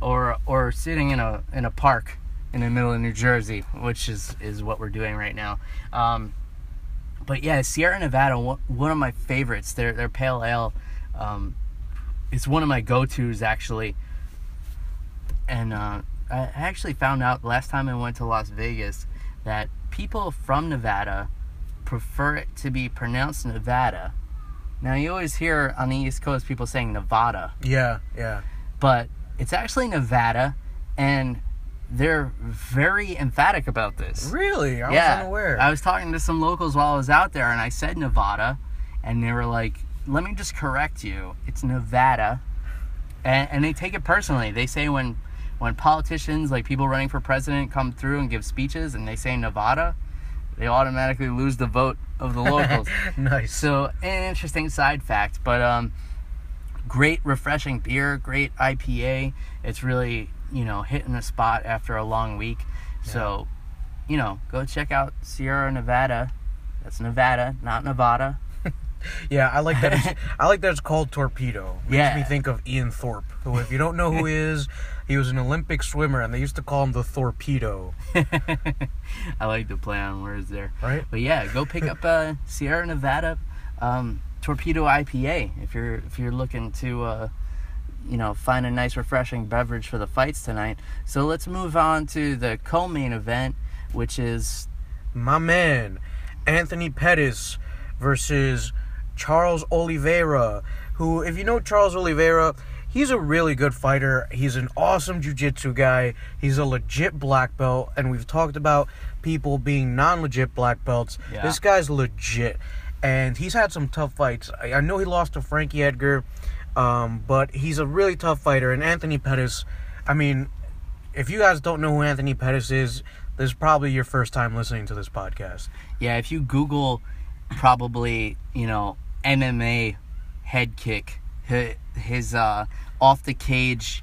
or or sitting in a in a park in the middle of New Jersey, which is is what we're doing right now. Um, but yeah, Sierra Nevada, one of my favorites. Their their pale ale, um, it's one of my go tos actually. And uh, I actually found out last time I went to Las Vegas that people from Nevada prefer it to be pronounced Nevada. Now you always hear on the East Coast people saying Nevada, Yeah, yeah. but it's actually Nevada, and they're very emphatic about this Really, I yeah, was unaware. I was talking to some locals while I was out there, and I said Nevada, and they were like, "Let me just correct you. It's Nevada," and, and they take it personally. They say when when politicians, like people running for president, come through and give speeches, and they say Nevada, they automatically lose the vote of the locals. nice. So, an interesting side fact, but um, great refreshing beer, great IPA. It's really you know hitting the spot after a long week. So, you know, go check out Sierra Nevada. That's Nevada, not Nevada. Yeah, I like that. It's, I like that it's called Torpedo. Makes Yeah. me think of Ian Thorpe, who, if you don't know who he is, he was an Olympic swimmer, and they used to call him the Torpedo. I like to play on words there. Right? But yeah, go pick up uh, Sierra Nevada um, Torpedo IPA if you're if you're looking to uh, you know find a nice refreshing beverage for the fights tonight. So let's move on to the co-main event, which is My man, Anthony Pettis versus Charles Oliveira, who, if you know Charles Oliveira, he's a really good fighter. He's an awesome jiu-jitsu guy. He's a legit black belt, and we've talked about people being non-legit black belts. Yeah. This guy's legit, and he's had some tough fights. I, I know he lost to Frankie Edgar, um, but he's a really tough fighter. And Anthony Pettis, I mean, if you guys don't know who Anthony Pettis is, this is probably your first time listening to this podcast. yeah. If you Google, probably you know MMA head kick, his uh, off the cage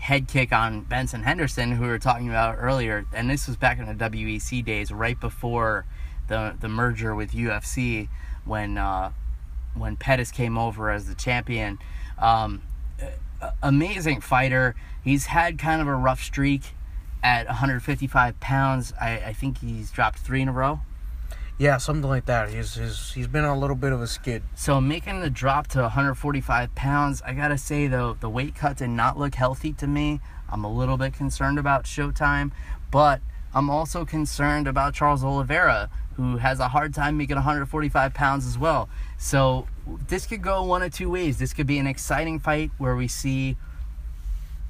head kick on Benson Henderson, who we were talking about earlier, and this was back in the WEC days, right before the the merger with UFC, when uh, when Pettis came over as the champion. Um, amazing fighter. He's had kind of a rough streak at 155 pounds. I, I think he's dropped three in a row. Yeah, something like that. He's he's he's been on a little bit of a skid. So making the drop to 145 pounds, I gotta say though, the weight cut did not look healthy to me. I'm a little bit concerned about Showtime, but I'm also concerned about Charles Oliveira, who has a hard time making 145 pounds as well. So this could go one of two ways. This could be an exciting fight where we see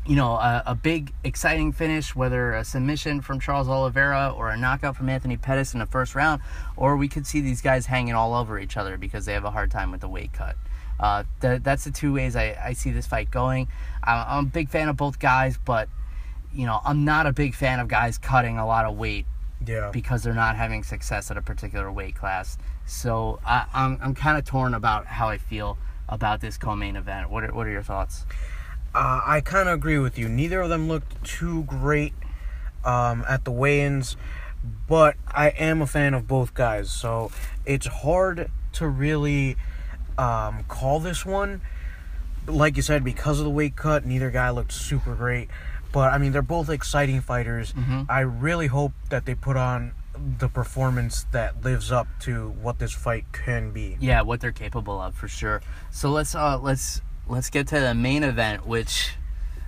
you know, a, a, big, exciting finish, whether a submission from Charles Oliveira or a knockout from Anthony Pettis in the first round, or we could see these guys hanging all over each other because they have a hard time with the weight cut. Uh, th- that's the two ways I, I see this fight going. I'm, I'm a big fan of both guys, but, you know, I'm not a big fan of guys cutting a lot of weight Yeah. because they're not having success at a particular weight class. So I, I'm, I'm kind of torn about how I feel about this co-main event. What are, what are your thoughts? Uh, I kind of agree with you. Neither of them looked too great um, at the weigh-ins, but I am a fan of both guys, so it's hard to really um, call this one. Like you said, because of the weight cut, neither guy looked super great. But I mean, they're both exciting fighters. Mhm. I really hope that they put on the performance that lives up to what this fight can be. yeah what they're capable of for sure so let's uh let's let's get to the main event which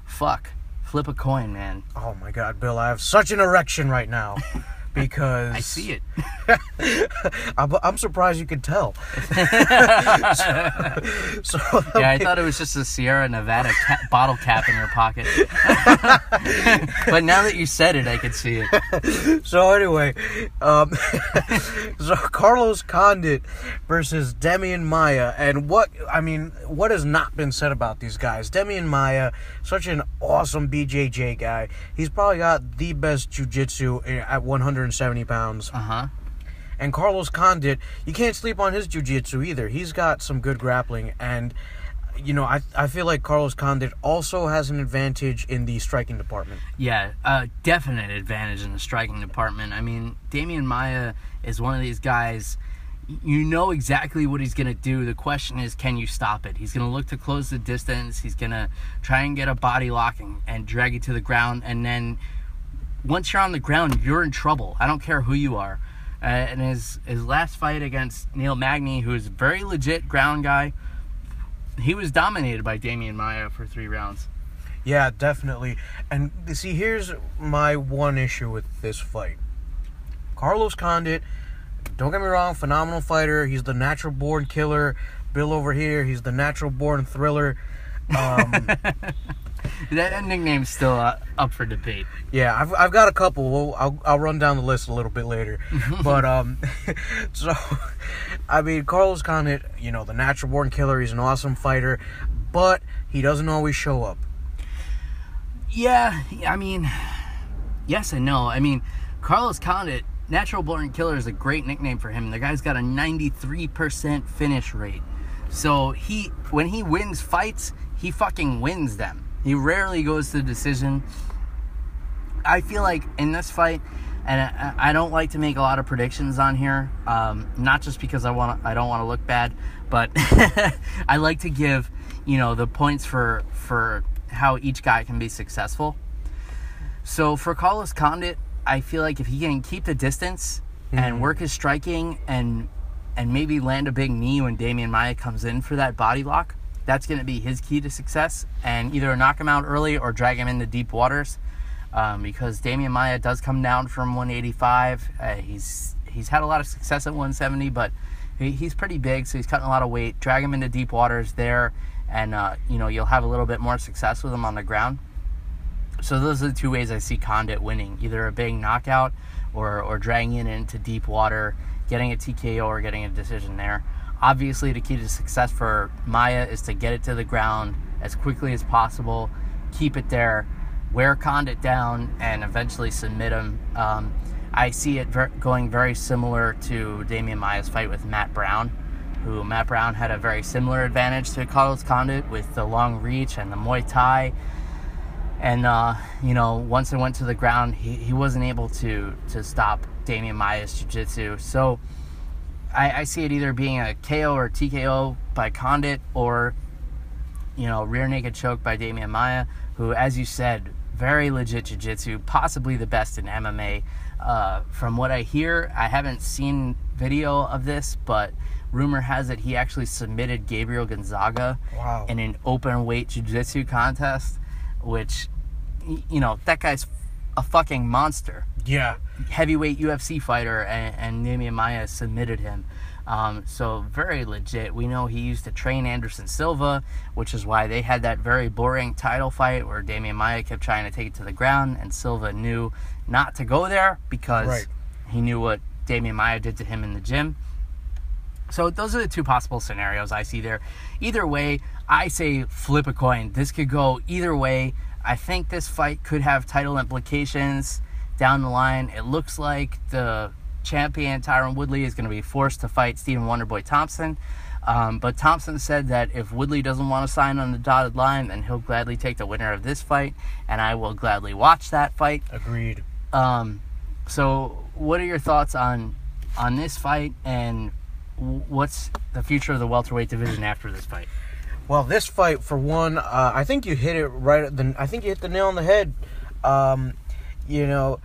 fuck flip a coin man Oh my God, Bill! I have such an erection right now because i see it I'm, I'm surprised you could tell. so, yeah i thought it was just a sierra nevada ca- bottle cap in your pocket but now that you said it i could see it so anyway, um, so Carlos Condit versus Demian Maia, and what I mean, what has not been said about these guys? Demian Maia, such an awesome BJJ guy. He's probably got the best jujitsu at 170 pounds. uh-huh And Carlos Condit, you can't sleep on his jiu-jitsu either. He's got some good grappling and you know, I I feel like Carlos Condit also has an advantage in the striking department. Yeah, uh, definite advantage in the striking department. I mean, Demian Maia is one of these guys. You know exactly what he's going to do. The question is, can you stop it? He's going to look to close the distance. He's going to try and get a body locking and, and drag you to the ground. And then once you're on the ground, you're in trouble. I don't care who you are. Uh, and his, his last fight against Neil Magny, who is a very legit ground guy, he was dominated by Demian Maia for three rounds. Yeah, definitely. And see, here's my one issue with this fight. Carlos Condit, don't get me wrong, phenomenal fighter. He's the natural born killer. Bill over here, he's the natural born thriller. Um, That nickname's still uh, up for debate. yeah, I've, I've got a couple. Well, I'll, I'll run down the list a little bit later. but, um, so, I mean, Carlos Condit, you know, the natural born killer. He's an awesome fighter, but he doesn't always show up. Yeah, I mean, yes and no. I mean, Carlos Condit, natural born killer, is a great nickname for him. The guy's got a 93% finish rate. So he, when he wins fights, he fucking wins them. He rarely goes to the decision. I feel like in this fight, and I, I don't like to make a lot of predictions on here, um, not just because I want I don't want to look bad, but I like to give you know the points for for how each guy can be successful. So for Carlos Condit, I feel like if he can keep the distance and work his striking and and maybe land a big knee when Demian Maia comes in for that body lock, that's going to be his key to success and either knock him out early or drag him into deep waters. Um, because Demian Maia does come down from 185. Uh, he's he's had a lot of success at 170, but he, he's pretty big, so he's cutting a lot of weight. Drag him into deep waters there, and uh, you know you'll have a little bit more success with him on the ground. So those are the two ways I see Condit winning: either a big knockout, or or dragging it into deep water, getting a TKO, or getting a decision there. Obviously, the key to success for Maia is to get it to the ground as quickly as possible, keep it there, wear Condit down, and eventually submit him. Um, I see it ver- going very similar to Demian Maia's fight with Matt Brown, who Matt Brown had a very similar advantage to Carlos Condit with the long reach and the Muay Thai. And uh, you know, once it went to the ground, he, he wasn't able to to stop Demian Maia's jiu-jitsu. So I, I see it either being a KO or TKO by Condit or you know, rear naked choke by Demian Maia, who, as you said, very legit jiu-jitsu, possibly the best in MMA. Uh, from what I hear, I haven't seen video of this, but rumor has it he actually submitted Gabriel Gonzaga Wow. in an open weight jiu-jitsu contest, which, you know, that guy's a fucking monster yeah. heavyweight UFC fighter, and, and Demian Maia submitted him. Um, so very legit. We know he used to train Anderson Silva, which is why they had that very boring title fight where Demian Maia kept trying to take it to the ground, and Silva knew not to go there because Right. he knew what Demian Maia did to him in the gym. So those are the two possible scenarios I see there. Either way, I say flip a coin. This could go either way. I think this fight could have title implications down the line. It looks like the champion Tyron Woodley is going to be forced to fight Stephen Wonderboy Thompson. Um, but Thompson said that if Woodley doesn't want to sign on the dotted line, then he'll gladly take the winner of this fight, and I will gladly watch that fight. Agreed. Um, so, what are your thoughts on on this fight, and what's the future of the welterweight division after this fight? Well, this fight, for one, uh, I think you hit it right. At the, I think you hit the nail on the head. Um, you know,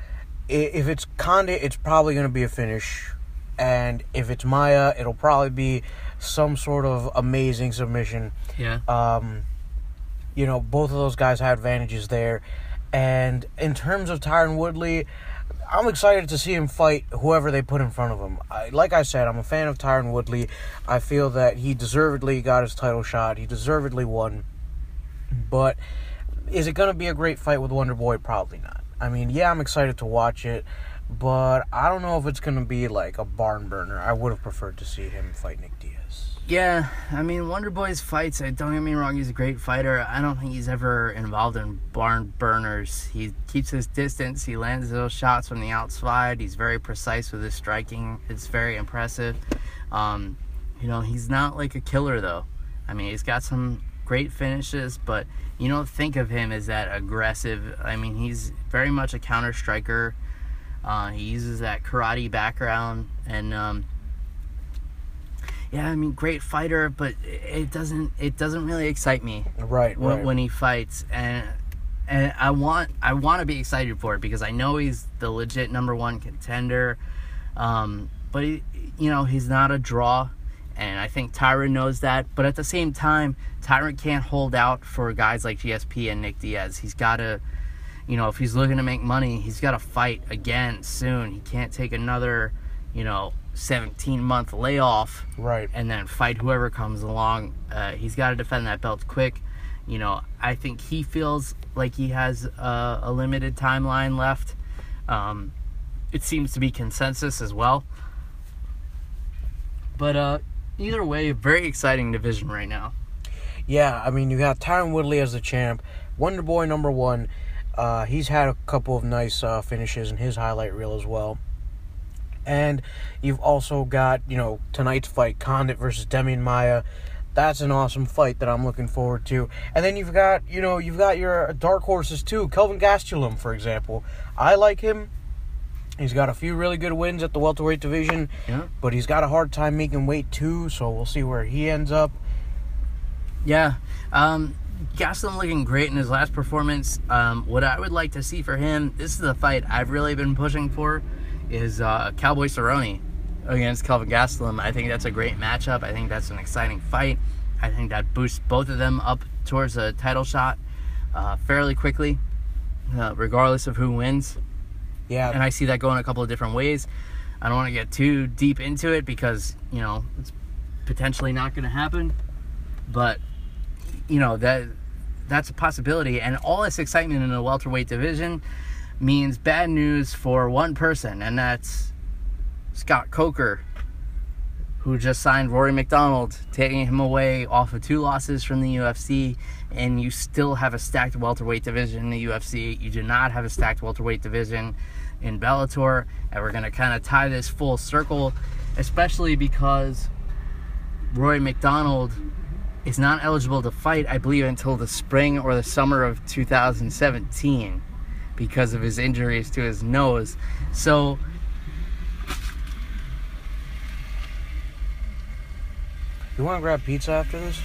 if it's Condit, it's probably going to be a finish, and if it's Maia, it'll probably be some sort of amazing submission. Yeah. Um, you know, both of those guys had advantages there, and in terms of Tyron Woodley, I'm excited to see him fight whoever they put in front of him. I, like I said, I'm a fan of Tyron Woodley. I feel that he deservedly got his title shot. He deservedly won. But is it going to be a great fight with Wonder Boy? Probably not. I mean, yeah, I'm excited to watch it, but I don't know if it's to be like a barn burner. I would have preferred to see him fight Nick Diaz. Yeah, I mean, Wonder Boy's fights, uh, don't get me wrong, he's a great fighter. I don't think he's ever involved in barn burners. He keeps his distance, he lands those shots from the outside, he's very precise with his striking. It's very impressive. Um, you know, he's not like a killer, though. I mean, he's got some great finishes, but you don't think of him as that aggressive. I mean, he's very much a counter striker. Uh, he uses that karate background, and um, yeah, I mean, great fighter, but it doesn't it doesn't really excite me Right, when, right. when he fights, and and I want I want to be excited for it because I know he's the legit number one contender, um, but he, you know he's not a draw, and I think Tyron knows that. But at the same time, Tyron can't hold out for guys like GSP and Nick Diaz. He's got to, you know, if he's looking to make money, he's got to fight again soon. He can't take another, you know, 17 month layoff right. and then fight whoever comes along. Uh, he's got to defend that belt quick. You know, I think he feels like he has uh, a limited timeline left. Um, it seems to be consensus as well. But uh, either way, very exciting division right now. Yeah, I mean, you got Tyron Woodley as the champ, Wonder Boy number one. Uh, he's had a couple of nice uh, finishes in his highlight reel as well. And you've also got, you know, tonight's fight, Condit versus Demian Maia. That's an awesome fight that I'm looking forward to. And then you've got, you know, you've got your dark horses too. Kelvin Gastelum, for example. I like him. He's got a few really good wins at the welterweight division, Yeah. but he's got a hard time making weight too. So we'll see where he ends up. Yeah. Um, Gastelum looking great in his last performance. Um, what I would like to see for him, this is the fight I've really been pushing for, is uh, Cowboy Cerrone against Kelvin Gastelum. I think that's a great matchup. I think that's an exciting fight. I think that boosts both of them up towards a title shot uh, fairly quickly, uh, regardless of who wins. Yeah, And I see that going a couple of different ways. I don't want to get too deep into it because, you know, it's potentially not going to happen. But, you know, that that's a possibility. And all this excitement in the welterweight division means bad news for one person, and that's Scott Coker, who just signed Rory MacDonald, taking him away off of two losses from the UFC. And you still have a stacked welterweight division in the UFC. You do not have a stacked welterweight division in Bellator. And we're going to kind of tie this full circle, especially because Rory MacDonald is not eligible to fight, I believe, until the spring or the summer of 2017 because of his injuries to his nose. So You want to grab pizza after this?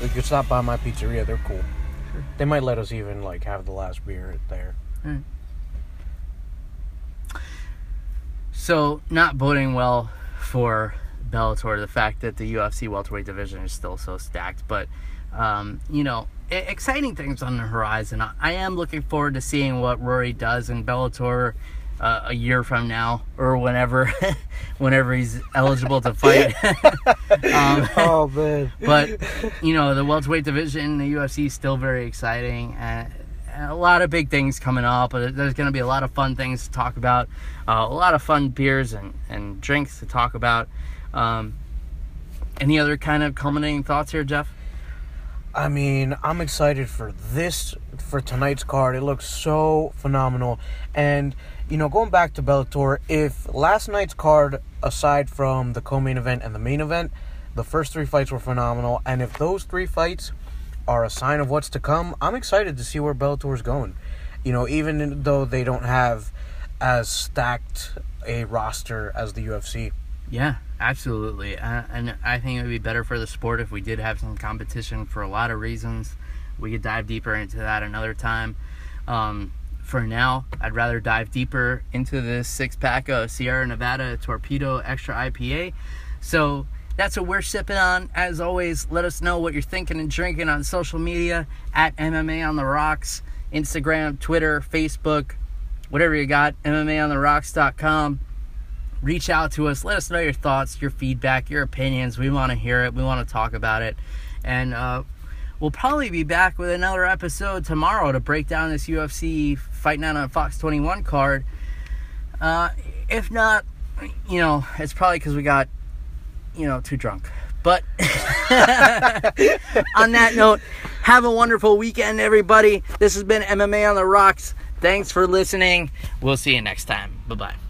We could stop by my pizzeria. They're cool. They might let us even like have the last beer there. So, not boding well for Bellator. The fact that the UFC welterweight division is still so stacked, but um, you know, exciting things on the horizon. I am looking forward to seeing what Rory does in Bellator uh, a year from now or whenever, whenever he's eligible to fight. um, oh man! But you know, the welterweight division, the UFC is still very exciting, and a lot of big things coming up. There's going to be a lot of fun things to talk about, uh, a lot of fun beers and and drinks to talk about. Um, any other kind of culminating thoughts here, Jeff? I mean, I'm excited for this for tonight's card. It looks so phenomenal. And you know, going back to Bellator, if last night's card aside from the co-main event and the main event, the first 3 fights were phenomenal, and if those 3 fights are a sign of what's to come, I'm excited to see where Bellator is going. You know, even though they don't have as stacked a roster as the UFC. Yeah, absolutely. Uh, and I think it would be better for the sport if we did have some competition for a lot of reasons. We could dive deeper into that another time. Um, for now, I'd rather dive deeper into this six pack of Sierra Nevada Torpedo Extra IPA. So that's what we're sipping on. As always, let us know what you're thinking and drinking on social media at MMA on the Rocks, Instagram, Twitter, Facebook, whatever you got, MMAontherocks.com reach out to us. Let us know your thoughts, your feedback, your opinions. We want to hear it. We want to talk about it. And uh, we'll probably be back with another episode tomorrow to break down this UFC Fight Night on Fox 21 card. Uh, if not, you know, it's probably because we got, you know, too drunk. But on that note, have a wonderful weekend, everybody. This has been MMA on the Rocks. Thanks for listening. We'll see you next time. Bye bye.